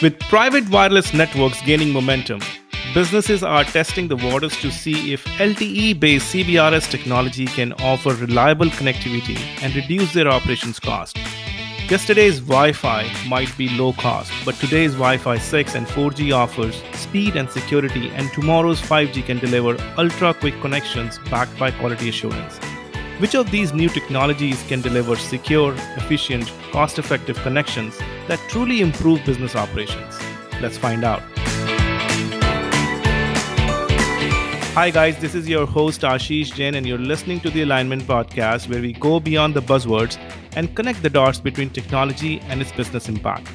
With private wireless networks gaining momentum, businesses are testing the waters to see if LTE based CBRS technology can offer reliable connectivity and reduce their operations cost. Yesterday's Wi Fi might be low cost, but today's Wi Fi 6 and 4G offers speed and security, and tomorrow's 5G can deliver ultra quick connections backed by quality assurance. Which of these new technologies can deliver secure, efficient, cost effective connections that truly improve business operations? Let's find out. Hi, guys, this is your host Ashish Jain, and you're listening to the Alignment Podcast, where we go beyond the buzzwords and connect the dots between technology and its business impact.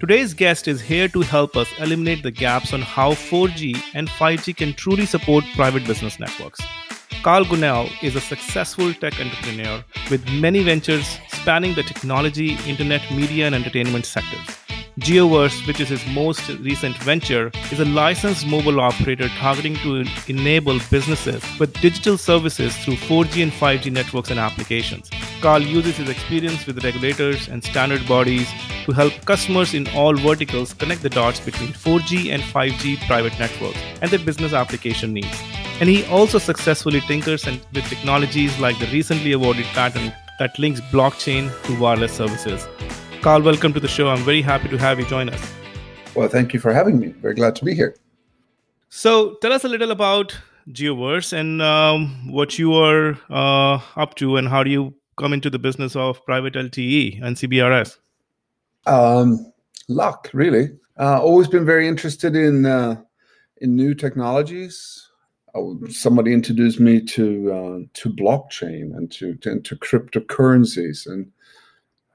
Today's guest is here to help us eliminate the gaps on how 4G and 5G can truly support private business networks. Carl Gunnell is a successful tech entrepreneur with many ventures spanning the technology, internet, media, and entertainment sectors. Geoverse, which is his most recent venture, is a licensed mobile operator targeting to enable businesses with digital services through 4G and 5G networks and applications. Carl uses his experience with regulators and standard bodies to help customers in all verticals connect the dots between 4G and 5G private networks and their business application needs. And he also successfully tinkers with technologies like the recently awarded patent that links blockchain to wireless services. Carl, welcome to the show. I'm very happy to have you join us. Well, thank you for having me. Very glad to be here. So, tell us a little about Geoverse and um, what you are uh, up to, and how do you come into the business of private LTE and CBRS? Um, luck, really. Uh, always been very interested in uh, in new technologies, somebody introduced me to uh, to blockchain and to, to, to cryptocurrencies. And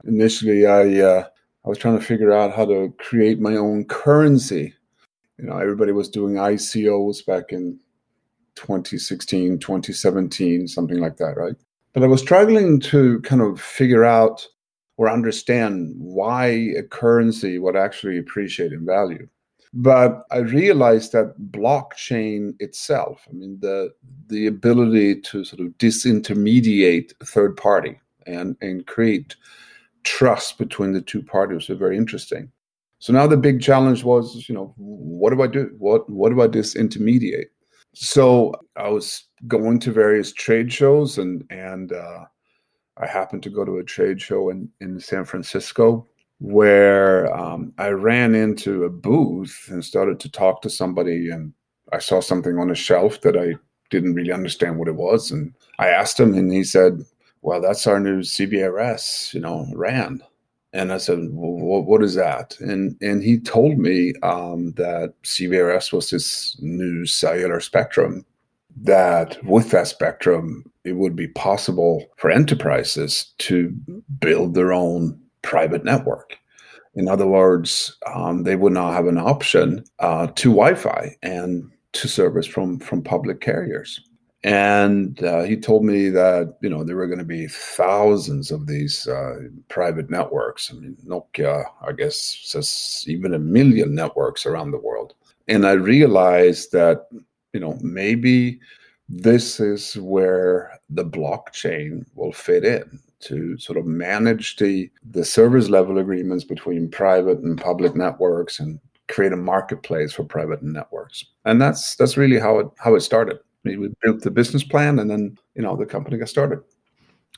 initially i uh, i was trying to figure out how to create my own currency. You know everybody was doing icos back in 2016 2017 something like that right? But i was struggling to kind of figure out or understand why a currency would actually appreciate in value but I realized that blockchain itself, I mean, the the ability to sort of disintermediate third party and, and create trust between the two parties was very interesting. So now the big challenge was, you know, what do I do? What what do I disintermediate? So I was going to various trade shows and and uh, I happened to go to a trade show in, in San Francisco where um, I ran into a booth and started to talk to somebody, and I saw something on a shelf that I didn't really understand what it was, and I asked him, and he said, "Well, that's our new CBRS, you know, RAN." And I said, well, "What is that?" And and he told me um, that CBRS was this new cellular spectrum. That with that spectrum, it would be possible for enterprises to build their own private network. In other words, um, they would now have an option uh, to Wi-Fi and to service from from public carriers. And uh, he told me that you know there were going to be thousands of these uh, private networks. I mean, Nokia, I guess, says even a million networks around the world. And I realized that you know maybe this is where the blockchain will fit in to sort of manage the the service level agreements between private and public networks and create a marketplace for private networks. And that's that's really how it how it started. We built the business plan, and then you know the company got started.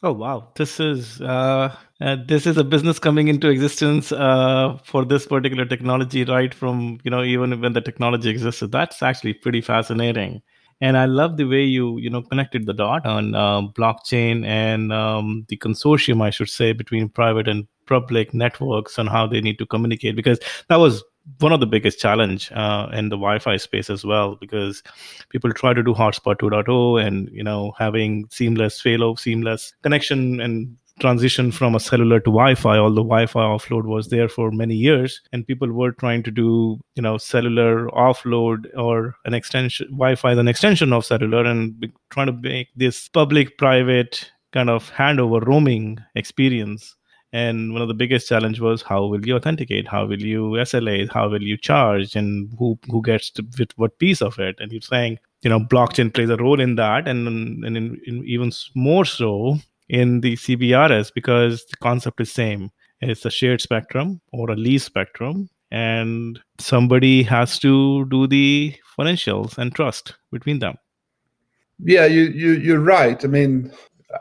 Oh wow, this is uh, uh, this is a business coming into existence uh, for this particular technology, right? From you know even when the technology existed, that's actually pretty fascinating and i love the way you you know connected the dot on uh, blockchain and um, the consortium i should say between private and public networks on how they need to communicate because that was one of the biggest challenge uh, in the wi-fi space as well because people try to do hotspot 2.0 and you know having seamless failover seamless connection and transition from a cellular to Wi-Fi, although Wi-Fi offload was there for many years, and people were trying to do, you know, cellular offload or an extension. Wi-Fi is an extension of cellular, and trying to make this public-private kind of handover roaming experience. And one of the biggest challenge was how will you authenticate? How will you SLA? How will you charge? And who who gets to with what piece of it? And you're saying you know blockchain plays a role in that and and in, in even more so in the CBRS because the concept is same. It's a shared spectrum or a lease spectrum, and somebody has to do the financials and trust between them. Yeah, you, you you're right. I mean,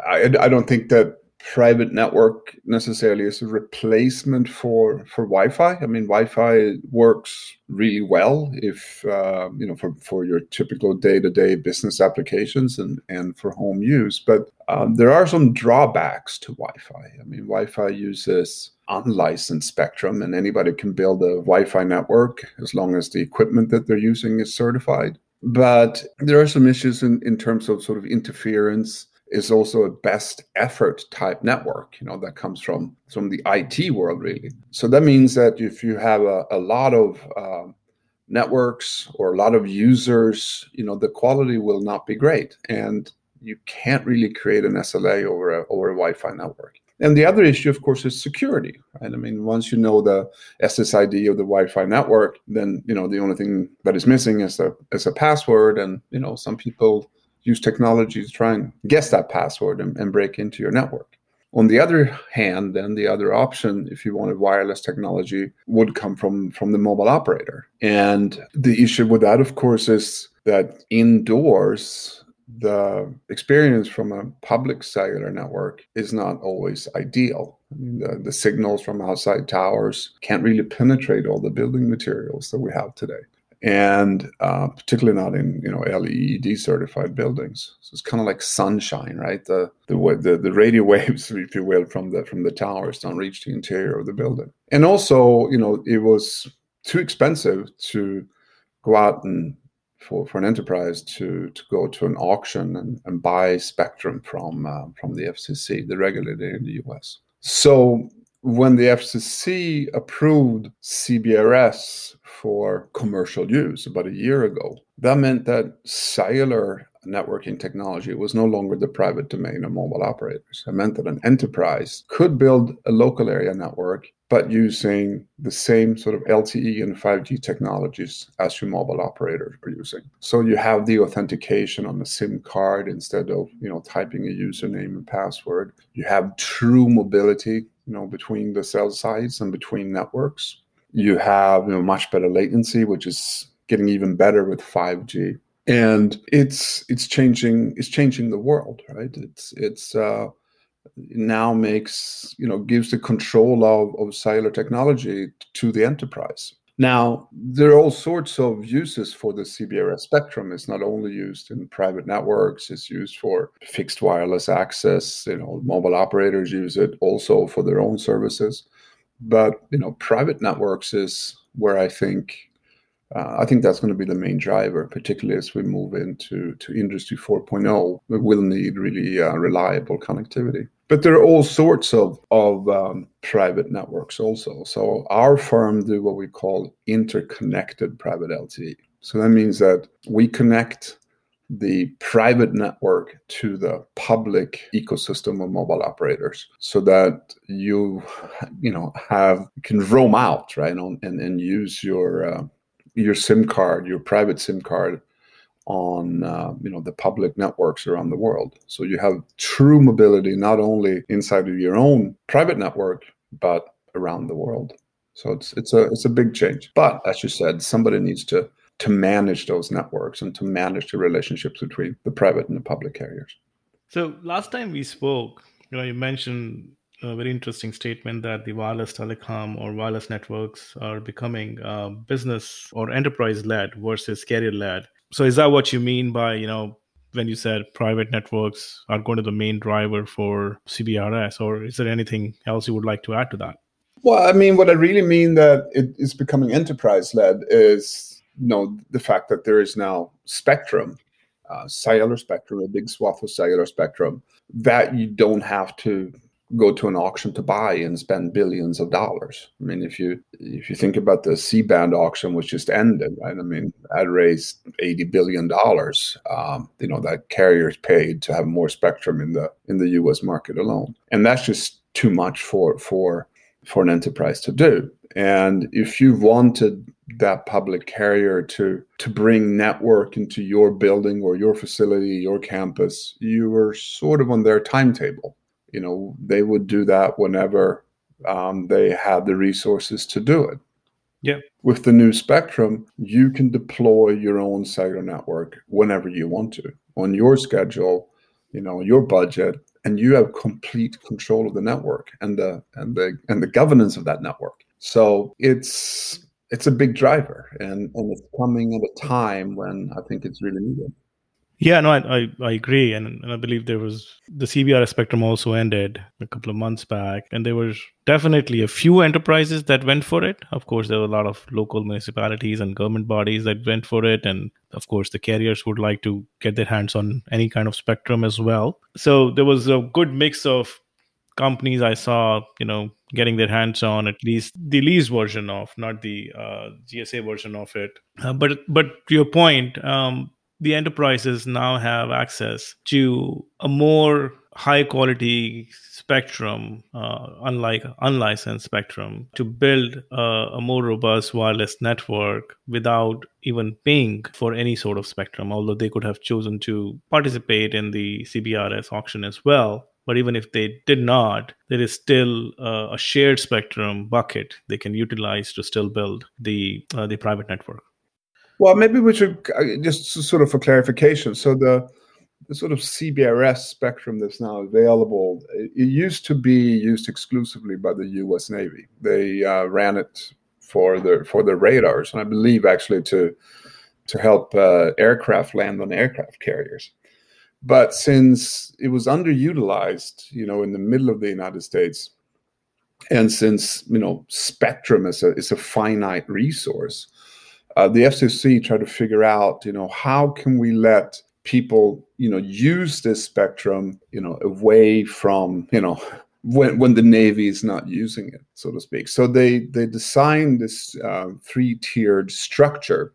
I, I don't think that private network necessarily is a replacement for for Wi-Fi. I mean, Wi-Fi works really well if uh, you know for for your typical day-to-day business applications and and for home use. But um, there are some drawbacks to Wi-Fi. I mean, Wi-Fi uses unlicensed spectrum, and anybody can build a Wi-Fi network as long as the equipment that they're using is certified. But there are some issues in, in terms of sort of interference is also a best effort type network you know that comes from from the it world really. So that means that if you have a, a lot of uh, networks or a lot of users you know the quality will not be great and you can't really create an sla over a, over a wi-fi network. And the other issue of course is security right? I mean once you know the ssid of the wi-fi network then you know the only thing that is missing is a is a password and you know some people use technology to try and guess that password and, and break into your network. On the other hand, then the other option, if you wanted wireless technology, would come from from the mobile operator. And the issue with that, of course, is that indoors, the experience from a public cellular network is not always ideal. The, the signals from outside towers can't really penetrate all the building materials that we have today and uh, particularly not in you know LEED certified buildings. So it's kind of like sunshine, right? The, the the the radio waves, if you will, from the from the towers don't reach the interior of the building. And also, you know, it was too expensive to go out and for, for an enterprise to to go to an auction and, and buy spectrum from uh, from the FCC, the regulator in the US. So when the FCC approved CBRS for commercial use about a year ago, that meant that cellular networking technology was no longer the private domain of mobile operators. It meant that an enterprise could build a local area network, but using the same sort of LTE and 5G technologies as your mobile operators are using. So you have the authentication on the SIM card instead of you know typing a username and password. You have true mobility you know between the cell sites and between networks. You have you know much better latency, which is getting even better with 5G. And it's it's changing it's changing the world, right? It's it's uh, now makes you know gives the control of, of cellular technology to the enterprise now, there are all sorts of uses for the CBRS spectrum. It's not only used in private networks, it's used for fixed wireless access. You know, mobile operators use it also for their own services. But, you know, private networks is where I think uh, I think that's going to be the main driver, particularly as we move into to Industry 4.0. We will need really uh, reliable connectivity. But there are all sorts of, of um, private networks also. So our firm do what we call interconnected private LTE. So that means that we connect the private network to the public ecosystem of mobile operators so that you you know have can roam out right and, and use your uh, your sim card your private sim card on uh, you know the public networks around the world. So you have true mobility not only inside of your own private network but around the world. So it's it's a it's a big change. But as you said, somebody needs to to manage those networks and to manage the relationships between the private and the public carriers. So last time we spoke, you know, you mentioned a very interesting statement that the wireless telecom or wireless networks are becoming uh, business or enterprise led versus carrier led so is that what you mean by you know when you said private networks are going to the main driver for CBRS, or is there anything else you would like to add to that? Well, I mean, what I really mean that it is becoming enterprise led is you know the fact that there is now spectrum, uh, cellular spectrum, a big swath of cellular spectrum that you don't have to go to an auction to buy and spend billions of dollars. I mean, if you if you think about the C-band auction which just ended, right? I mean, that raised eighty billion dollars. Um, you know that carriers paid to have more spectrum in the in the U.S. market alone, and that's just too much for for for an enterprise to do. And if you wanted that public carrier to to bring network into your building or your facility, your campus, you were sort of on their timetable you know they would do that whenever um, they had the resources to do it Yeah. With the new spectrum, you can deploy your own cellular network whenever you want to on your schedule, you know, your budget, and you have complete control of the network and the and the and the governance of that network. So it's it's a big driver and, and it's coming at a time when I think it's really needed. Yeah, no, I, I, I agree. And, and, I believe there was the CBRS spectrum also ended a couple of months back. And there were definitely a few enterprises that went for it. Of course, there were a lot of local municipalities and government bodies that went for it. And of course, the carriers would like to get their hands on any kind of spectrum as well. So there was a good mix of companies I saw, you know, getting their hands on at least the lease version of, not the uh, GSA version of it. Uh, but but to your point, um, the enterprises now have access to a more high quality spectrum, uh, unlike unlicensed spectrum, to build a, a, more robust wireless network without even paying for any sort of spectrum, although they could have chosen to participate in the CBRS auction as well. But even if they did not, there is still uh, a shared spectrum bucket they can utilize to still build the uh, the private network. Well, maybe we should uh, just sort of for clarification. So the the sort of CBRS spectrum that's now available, it, used to be used exclusively by the U.S. Navy. They uh, ran it for the for the radars, and I believe actually to to help uh, aircraft land on aircraft carriers. But since it was underutilized, you know, in the middle of the United States, and since you know spectrum is a is a finite resource, uh, the FCC tried to figure out, you know, how can we let people, you know, use this spectrum, you know, away from, you know, when when the Navy is not using it, so to speak. So they they designed this uh, three tiered structure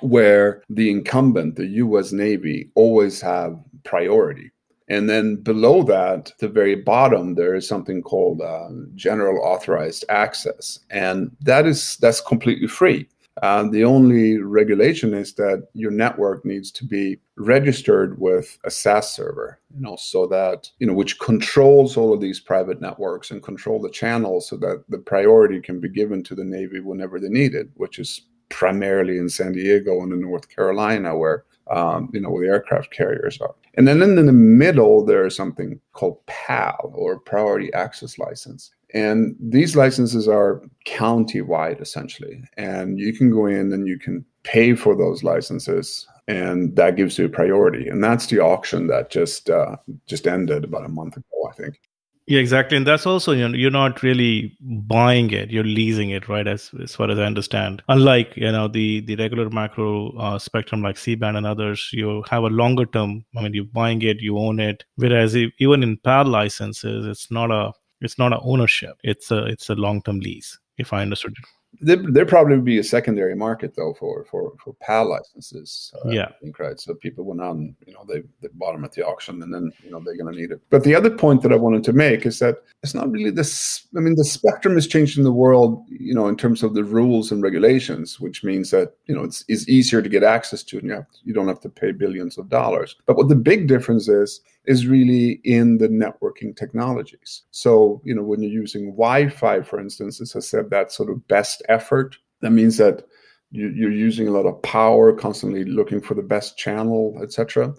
where the incumbent, the U.S. Navy, always have priority. And then below that, the very bottom, there is something called uh, general authorized access, and that is that's completely free. Uh, the only regulation is that your network needs to be registered with a SAS server, you know, so that you know which controls all of these private networks and control the channels, so that the priority can be given to the Navy whenever they need it, which is primarily in San Diego and in North Carolina, where um, you know where the aircraft carriers are. And then in the middle, there is something called PAL or Priority Access License. And these licenses are county wide essentially. And you can go in and you can pay for those licenses and that gives you priority. And that's the auction that just uh, just ended about a month ago, I think. Yeah, exactly, and that's also you know, you're not really buying it; you're leasing it, right? As as far as I understand. Unlike you know the the regular macro uh, spectrum like C band and others, you have a longer term. I mean, you're buying it, you own it. Whereas even in PAL licenses, it's not a it's not an ownership. It's a it's a long term lease. If I understood it there, there probably would be a secondary market though for for for PAL licenses. Uh, yeah, I think right. So people went on, you know, they they bought them at the auction, and then you know they're going to need it. But the other point that I wanted to make is that it's not really this. I mean, the spectrum is changing the world, you know, in terms of the rules and regulations, which means that you know it's, it's easier to get access to, and you have, you don't have to pay billions of dollars. But what the big difference is is really in the networking technologies. So, you know, when you're using Wi Fi, for instance, as I said, that sort of best effort, that means that you, are using a lot of power, constantly looking for the best channel, etc.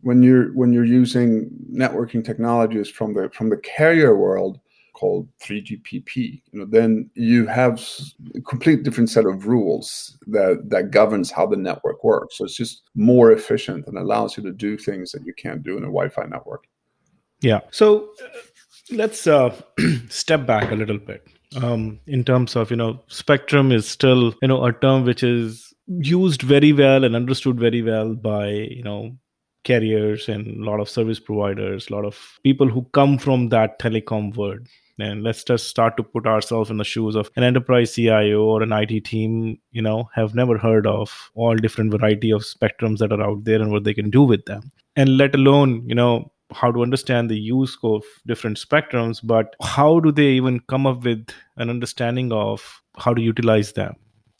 When you're when you're using networking technologies from the from the carrier world, called 3GPP. You know, then you have a complete different set of rules that that governs how the network works. So it's just more efficient and allows you to do things that you can't do in a Wi-Fi network. Yeah. So let's uh, step back a little bit. Um, in terms of you know, spectrum is still you know a term which is used very well and understood very well by you know carriers and a lot of service providers, a lot of people who come from that telecom world and let's just start to put ourselves in the shoes of an enterprise cio or an it team you know have never heard of all different variety of spectrums that are out there and what they can do with them and let alone you know how to understand the use of different spectrums but how do they even come up with an understanding of how to utilize them?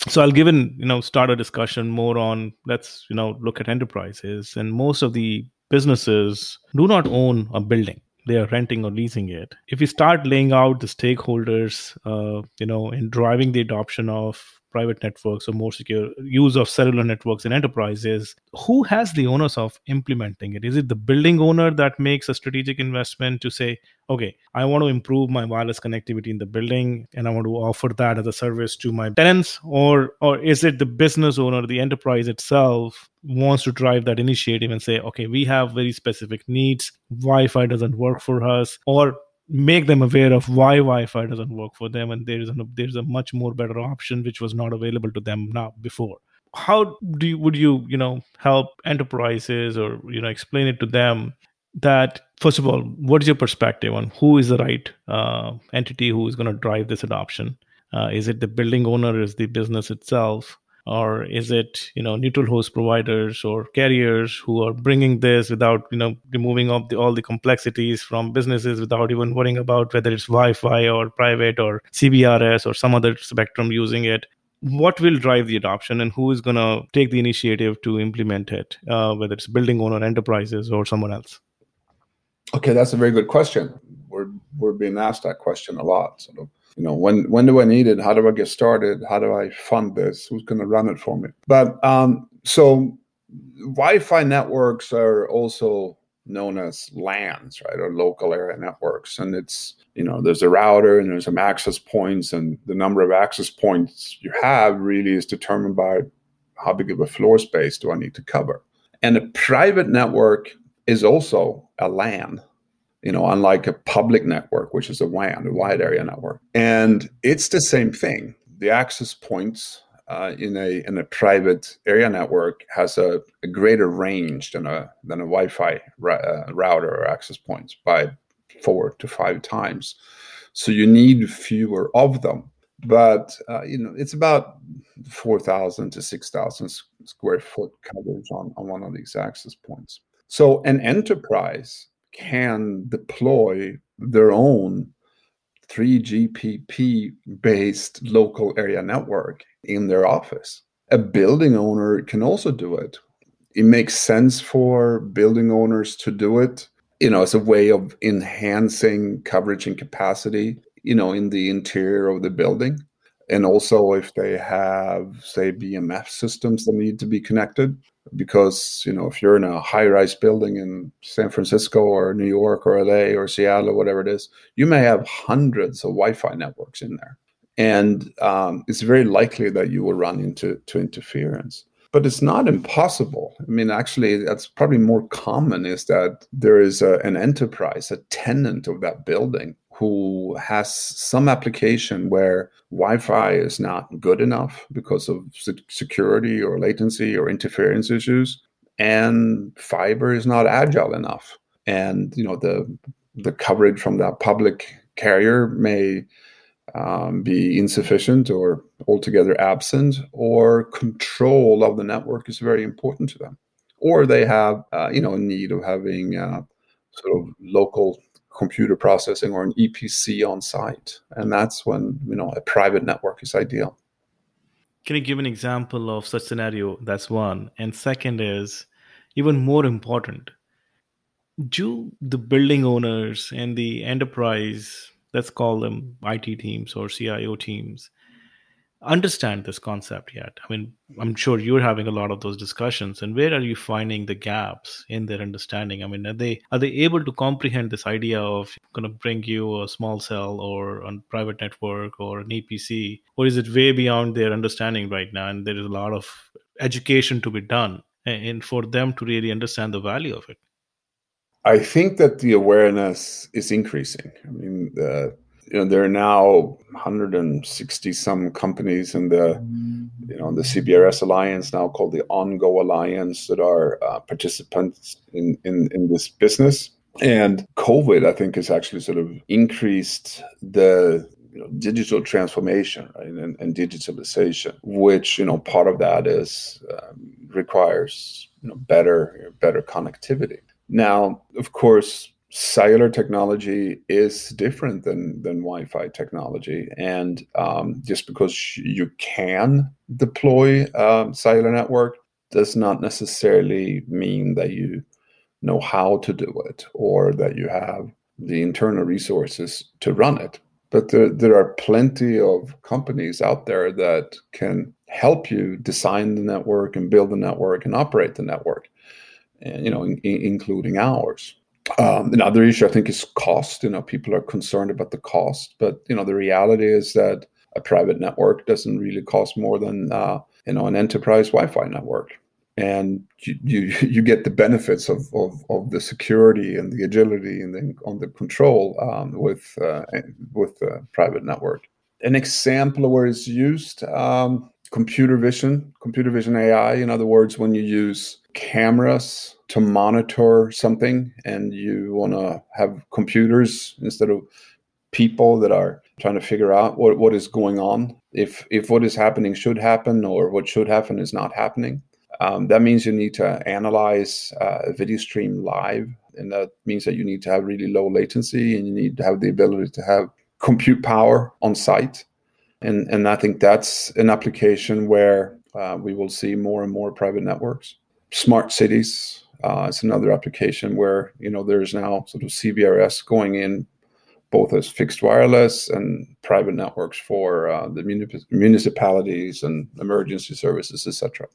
So i'll give in you know start a discussion more on let's you know look at enterprises. And most of the businesses do not own a building. They are renting or leasing it. If we start laying out the stakeholders, uh, you know, in driving the adoption of private networks or more secure use of cellular networks in enterprises who has the onus of implementing it? Is it the building owner that makes a strategic investment to say okay i want to improve my wireless connectivity in the building and i want to offer that as a service to my tenants or or is it the business owner the enterprise itself wants to drive that initiative and say okay we have very specific needs. Wi-fi doesn't work for us or make them aware of why Wi-Fi doesn't work for them, and there is a there's a much more better option which was not available to them now before. How do you, would you you know help enterprises or you know explain it to them that first of all, what is your perspective on who is the right uh, entity who is going to drive this adoption? Uh, is it the building owner? Is the business itself? Or is it you know neutral host providers or carriers who are bringing this without you know removing all the, all the complexities from businesses without even worrying about whether it's wi-fi or private or cbrs or some other spectrum using it? What will drive the adoption and who is going to take the initiative to implement it uh, whether it's building owner enterprises or someone else? Okay that's a very good question. We're we're being asked that question a lot sort of you know when when do i need it? How do i get started? How do i fund this? Who's going to run it for me? But um, so wi-fi networks are also known as LANs, right, or local area networks. And it's, you know, there's a router and there's some access points, and the number of access points you have really is determined by how big of a floor space do I need to cover. And a private network is also a LAN, you know, unlike a public network, which is a WAN, a wide area network. And it's the same thing. The access points uh, in a in a private area network has a, a greater range than a than a Wi-Fi ra- uh, router or access points by four to five times. So you need fewer of them. But uh, you know, it's about four thousand to six thousand square foot coverage on, on one of these access points. So an enterprise can deploy their own 3GPP based local area network in their office. A building owner can also do it. It makes sense for building owners to do it, you know, as a way of enhancing coverage and capacity, you know, in the interior of the building. And also if they have, say, BMS systems that need to be connected, because you know if you're in a high-rise building in San Francisco or New York or LA or Seattle or whatever it is, you may have hundreds of Wi-Fi networks in there, and um, it's very likely that you will run into to interference. But it's not impossible. I mean, actually, that's probably more common is that there is a, an enterprise, a tenant of that building who has some application where Wi-Fi is not good enough because of security or latency or interference issues, and fiber is not agile enough, and you know the the coverage from that public carrier may um, be insufficient or altogether absent, or control of the network is very important to them, or they have uh, you know a need of having uh, sort of local computer processing or an EPC on site. And that's when, you know, a private network is ideal. Can you give an example of such scenario? That's one. And second is even more important. Do the building owners and the enterprise, let's call them IT teams or CIO teams, understand this concept yet? I mean, I'm sure you're having a lot of those discussions. And where are you finding the gaps in their understanding? I mean, are they are they able to comprehend this idea of going to bring you a small cell or a private network or an EPC, or is it way beyond their understanding right now? And there is a lot of education to be done, and for them to really understand the value of it. I think that the awareness is increasing. I mean, the you know there are now 160 some companies in the you know the CBRS alliance now called the OnGo alliance that are uh, participants in, in in this business. And covid i think has actually sort of increased the you know, digital transformation right, and, and, digitalization which you know part of that is um, requires you know better better connectivity. Now of course cellular technology is different than than Wi-Fi technology, and um, just because you can deploy a cellular network does not necessarily mean that you know how to do it or that you have the internal resources to run it. But there, there are plenty of companies out there that can help you design the network and build the network and operate the network, and, you know, in, in, including ours. Um, another issue I think is cost. You know, people are concerned about the cost, but you know, the reality is that a private network doesn't really cost more than uh, you know an enterprise Wi-Fi network, and you you, you get the benefits of, of, of the security and the agility and the, on the control um, with uh, with a private network. An example where it's used. Um, computer vision, computer vision AI. In other words, when you use cameras to monitor something and you want to have computers instead of people that are trying to figure out what, what is going on. If if what is happening should happen or what should happen is not happening um, that means you need to analyze uh, a video stream live. And that means that you need to have really low latency and you need to have the ability to have compute power on site. And and I think that's an application where uh, we will see more and more private networks. Smart cities uh, is another application where you know there's now sort of CBRS going in both as fixed wireless and private networks for uh, the municipalities and emergency services, etc.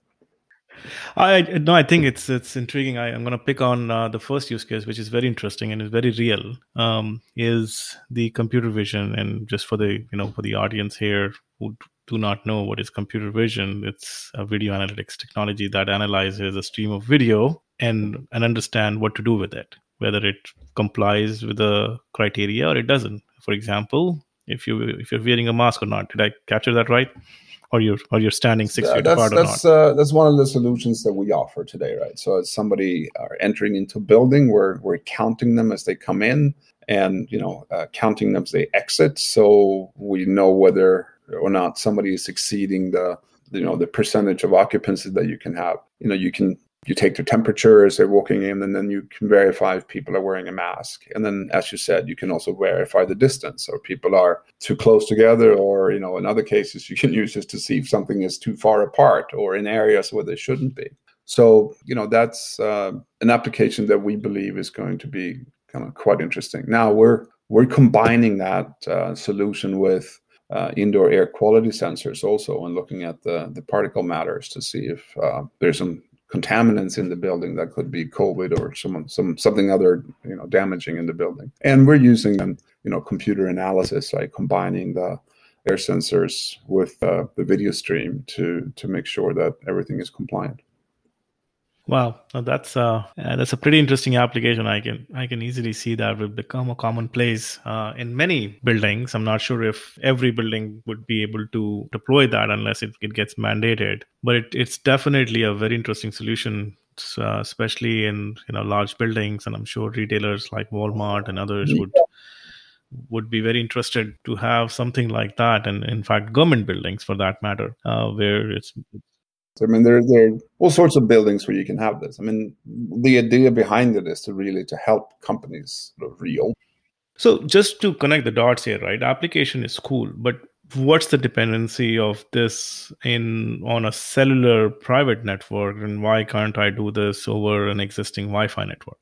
I no, I think it's it's intriguing. I, am going to pick on uh, the first use case, which is very interesting and is very real. Um, is the computer vision, and just for the you know for the audience here who do not know what is computer vision, it's a video analytics technology that analyzes a stream of video and and understand what to do with it, whether it complies with the criteria or it doesn't. For example, if you if you're wearing a mask or not, did I capture that right? or you're or you're standing six feet that's, apart that's, uh, that's one of the solutions that we offer today, right? So as somebody are entering into a building, we're we're counting them as they come in, and you know uh, counting them as they exit, so we know whether or not somebody is exceeding the you know the percentage of occupancy that you can have. You know you can you take their temperature as they're walking in, and then you can verify if people are wearing a mask. And then, as you said, you can also verify the distance, or people are too close together, or you know, in other cases, you can use this to see if something is too far apart or in areas where they shouldn't be. So, you know, that's uh, an application that we believe is going to be kind of quite interesting. Now we're we're combining that uh, solution with uh, indoor air quality sensors also and looking at the, the particle matters to see if uh, there's some contaminants in the building that could be COVID or some some something other you know damaging in the building. And we're using them, you know, computer analysis, like combining the air sensors with uh, the video stream to to make sure that everything is compliant. Wow, that's uh, that's a pretty interesting application. I can I can easily see that will become a commonplace uh, in many buildings. I'm not sure if every building would be able to deploy that unless it, it gets mandated. But it, it's definitely a very interesting solution, uh, especially in you know large buildings. And I'm sure retailers like Walmart and others would would be very interested to have something like that, and in fact, government buildings for that matter, uh, where it's I mean, there, there are all sorts of buildings where you can have this. I mean, the idea behind it is to really to help companies sort of reopen. So just to connect the dots here, right? Application is cool, but what's the dependency of this in on a cellular private network, and why can't I do this over an existing Wi-Fi network?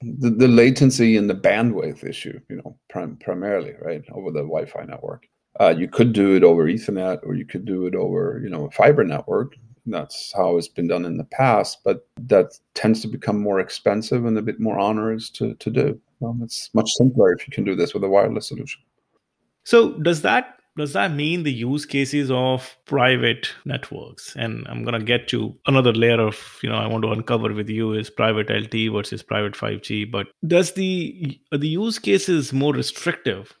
The, the latency and the bandwidth issue, you know, prim- primarily, right, over the Wi-Fi network. Uh, you could do it over Ethernet, or you could do it over, you know, a fiber network that's how it's been done in the past, but that tends to become more expensive and a bit more onerous to, to do. Well, it's much simpler if you can do this with a wireless solution. So does that does that mean the use cases of private networks and i'm going to get to another layer of you know i want to uncover with you is private lte versus private 5g but does the the use cases more restrictive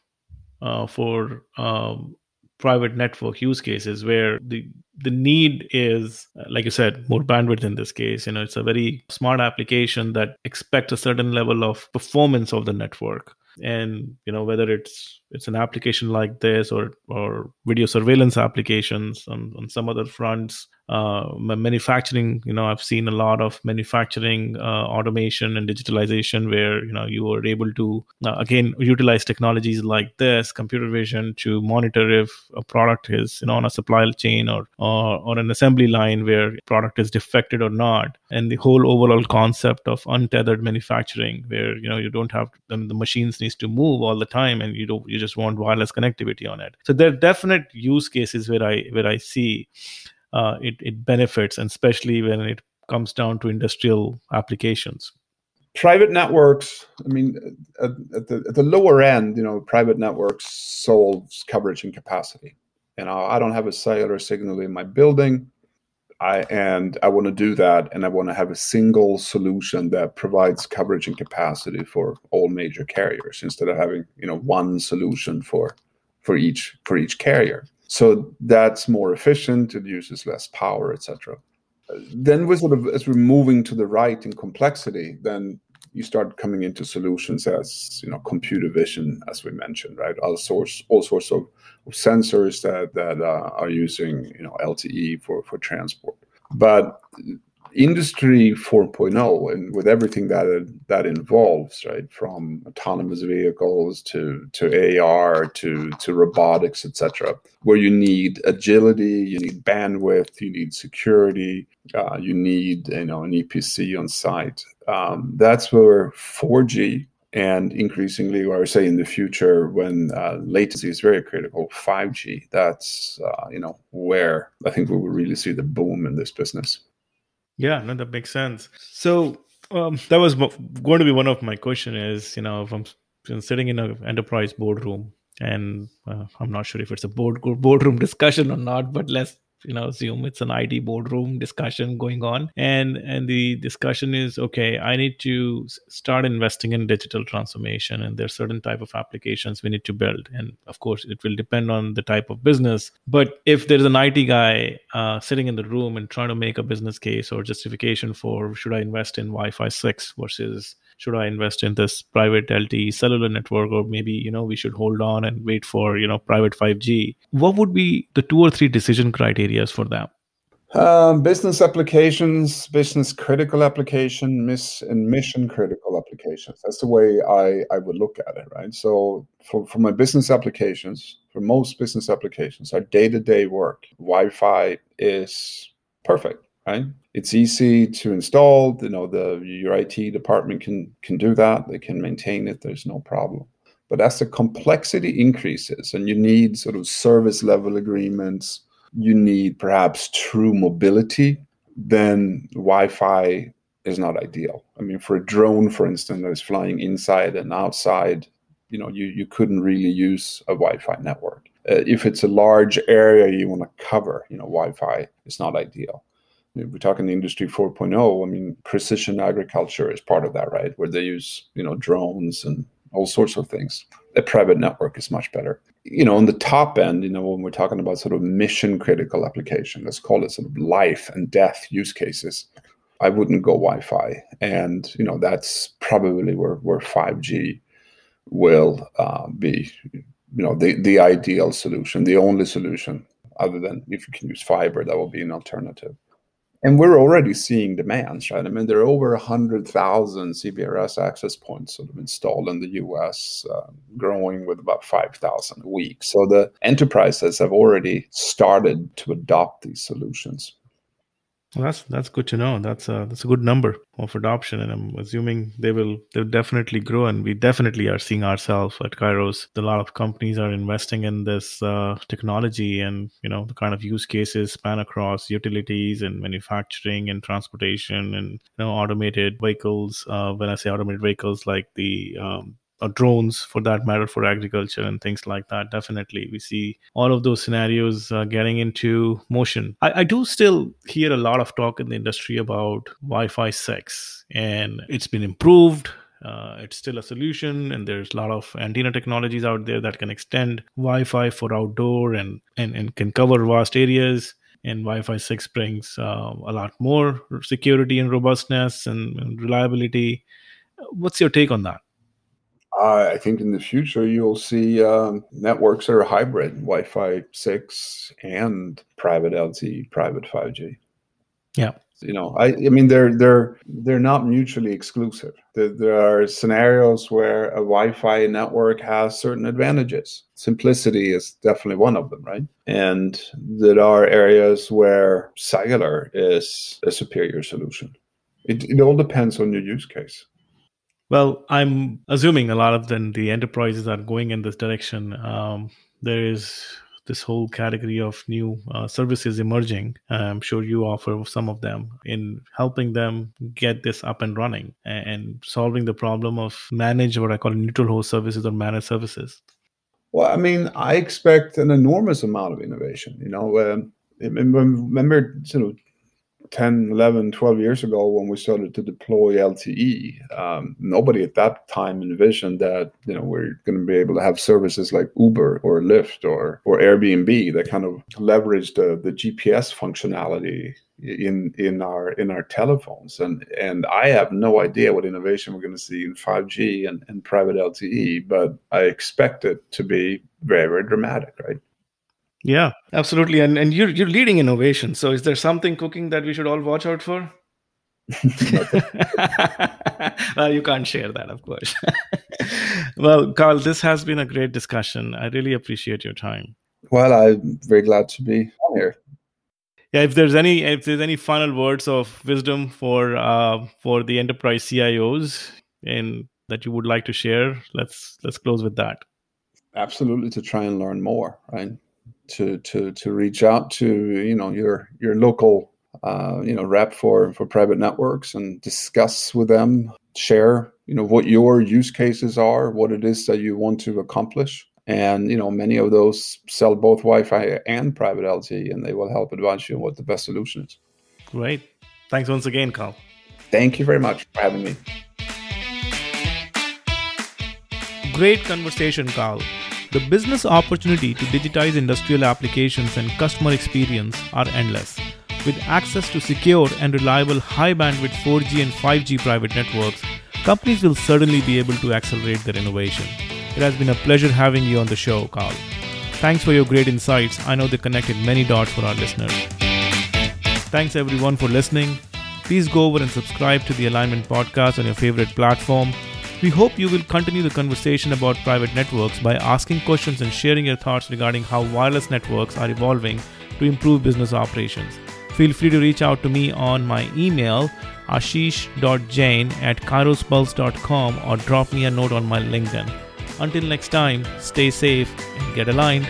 uh, for um, private network use cases where the the need is uh, like you said more bandwidth in this case. You know it's a very smart application that expects a certain level of performance of the network. And you know whether it's it's an application like this or or video surveillance applications on, on some other fronts uh, manufacturing. You know, I've seen a lot of manufacturing uh, automation and digitalization where you know you are able to uh, again utilize technologies like this, computer vision, to monitor if a product is you know on a supply chain or or, or an assembly line where product is defected or not, and the whole overall concept of untethered manufacturing where you know you don't have the, the machines needs to move all the time and you don't you just want wireless connectivity on it so there are definite use cases where i where i see uh, it, it benefits and especially when it comes down to industrial applications. Private networks i mean at, at, the, at the lower end you know private networks solves coverage and capacity. You know i don't have a cellular signal in my building. I, and I want to do that, and I want to have a single solution that provides coverage and capacity for all major carriers instead of having you know one solution for for each for each carrier. So that's more efficient. It uses less power, etc. Then we sort of as we're moving to the right in complexity, then you start coming into solutions as you know computer vision, as we mentioned, right? All sorts all sorts of sensors that that uh, are using you know LTE for for transport. But industry 4.0 and with everything that that involves right from autonomous vehicles to to AR to to robotics etc where you need agility you need bandwidth you need security uh, you need you know an EPC on site um, that's where 4G and increasingly, or say in the future, when uh, latency is very critical, 5G. That's uh, you know where I think we will really see the boom in this business. Yeah, no, that makes sense. So um, that was going to be one of my question. Is you know if I'm sitting in an enterprise boardroom, and uh, I'm not sure if it's a board boardroom discussion or not, but let's you know assume it's an IT boardroom discussion going on. And and the discussion is okay I need to start investing in digital transformation and there's certain type of applications we need to build. And of course it will depend on the type of business. But if there's an IT guy uh, sitting in the room and trying to make a business case or justification for should I invest in Wi-Fi 6 versus should I invest in this private LTE cellular network, or maybe you know we should hold on and wait for you know private 5G? What would be the two or three decision criterias for them? Um, business applications, business critical application, miss and mission critical applications. That's the way I, I would look at it, right? So for, for my business applications, for most business applications, our day to day work, Wi Fi is perfect right? It's easy to install. You know, the your IT department can can do that. They can maintain it. There's no problem. But as the complexity increases and you need sort of service level agreements, you need perhaps true mobility, then Wi-Fi is not ideal. I mean, for a drone, for instance, that is flying inside and outside, you know, you, you couldn't really use a Wi-Fi network. Uh, if it's a large area you want to cover, you know, Wi-Fi is not ideal we're talking the industry 4.0 i mean precision agriculture is part of that right? Where they use you know drones and all sorts of things. A private network is much better. You know on the top end you know when we're talking about sort of mission critical application let's call it sort of life and death use cases i wouldn't go wi-fi. And you know that's probably where, where 5g will uh, be you know the, the ideal solution the only solution other than if you can use fiber that will be an alternative and we're already seeing demands, right? I mean, there are over 100,000 CBRS access points sort of installed in the US, uh, growing with about 5,000 a week. So the enterprises have already started to adopt these solutions. Well, that's that's good to know. That's a that's a good number of adoption, and I'm assuming they will they'll definitely grow. And we definitely are seeing ourselves at Kairos. A lot of companies are investing in this uh, technology, and you know the kind of use cases span across utilities and manufacturing and transportation, and you know automated vehicles. Uh, when I say automated vehicles, like the um, or drones for that matter for agriculture and things like that definitely we see all of those scenarios uh, getting into motion I, I, do still hear a lot of talk in the industry about wi-fi 6 and it's been improved uh, it's still a solution and there's a lot of antenna technologies out there that can extend wi-fi for outdoor and and, and can cover vast areas and Wi-Fi 6 brings uh, a lot more security and robustness and, and reliability. What's your take on that? Uh, I think in the future you'll see um, networks that are hybrid, Wi-Fi six and private LTE, private 5G. Yeah. You know, I, I mean, they're they're they're not mutually exclusive. There, there are scenarios where a Wi-Fi network has certain advantages. Simplicity is definitely one of them, right? And there are areas where cellular is a superior solution. It, it all depends on your use case. Well, I'm assuming a lot of then the enterprises are going in this direction. Um, there is this whole category of new uh, services emerging. I'm sure you offer some of them in helping them get this up and running and solving the problem of manage what I call neutral host services or managed services. Well, I mean, I expect an enormous amount of innovation. You know, um, remember, you know, 10, 11, 12 years ago when we started to deploy LTE, um, nobody at that time envisioned that you know we're going to be able to have services like Uber or Lyft or or Airbnb that kind of leverage the, the GPS functionality in in our in our telephones. And and I have no idea what innovation we're going to see in 5G and, and private LTE, but I expect it to be very, very dramatic, right? Yeah, absolutely. And and you're you're leading innovation. So is there something cooking that we should all watch out for? well, you can't share that, of course. well, Carl, this has been a great discussion. I really appreciate your time. Well, I'm very glad to be here. Yeah, if there's any if there's any final words of wisdom for uh, for the enterprise CIOs and that you would like to share, let's let's close with that. Absolutely, to try and learn more, right? To to to reach out to you know your your local uh, you know rep for for private networks and discuss with them share you know what your use cases are what it is that you want to accomplish. And you know many of those sell both wi-fi and private lte and they will help advise you on what the best solution is. Great. Thanks once again carl. Thank you very much for having me. Great conversation carl the business opportunity to digitize industrial applications and customer experience are endless. With access to secure and reliable high bandwidth 4G and 5G private networks, companies will certainly be able to accelerate their innovation. It has been a pleasure having you on the show, Carl. Thanks for your great insights. I know they connected many dots for our listeners. Thanks everyone for listening. Please go over and subscribe to the Alignment Podcast on your favorite platform we hope you will continue the conversation about private networks by asking questions and sharing your thoughts regarding how wireless networks are evolving to improve business operations. Feel free to reach out to me on my email ashish.jain at kairospulse.com or drop me a note on my LinkedIn. Until next time, stay safe and get aligned.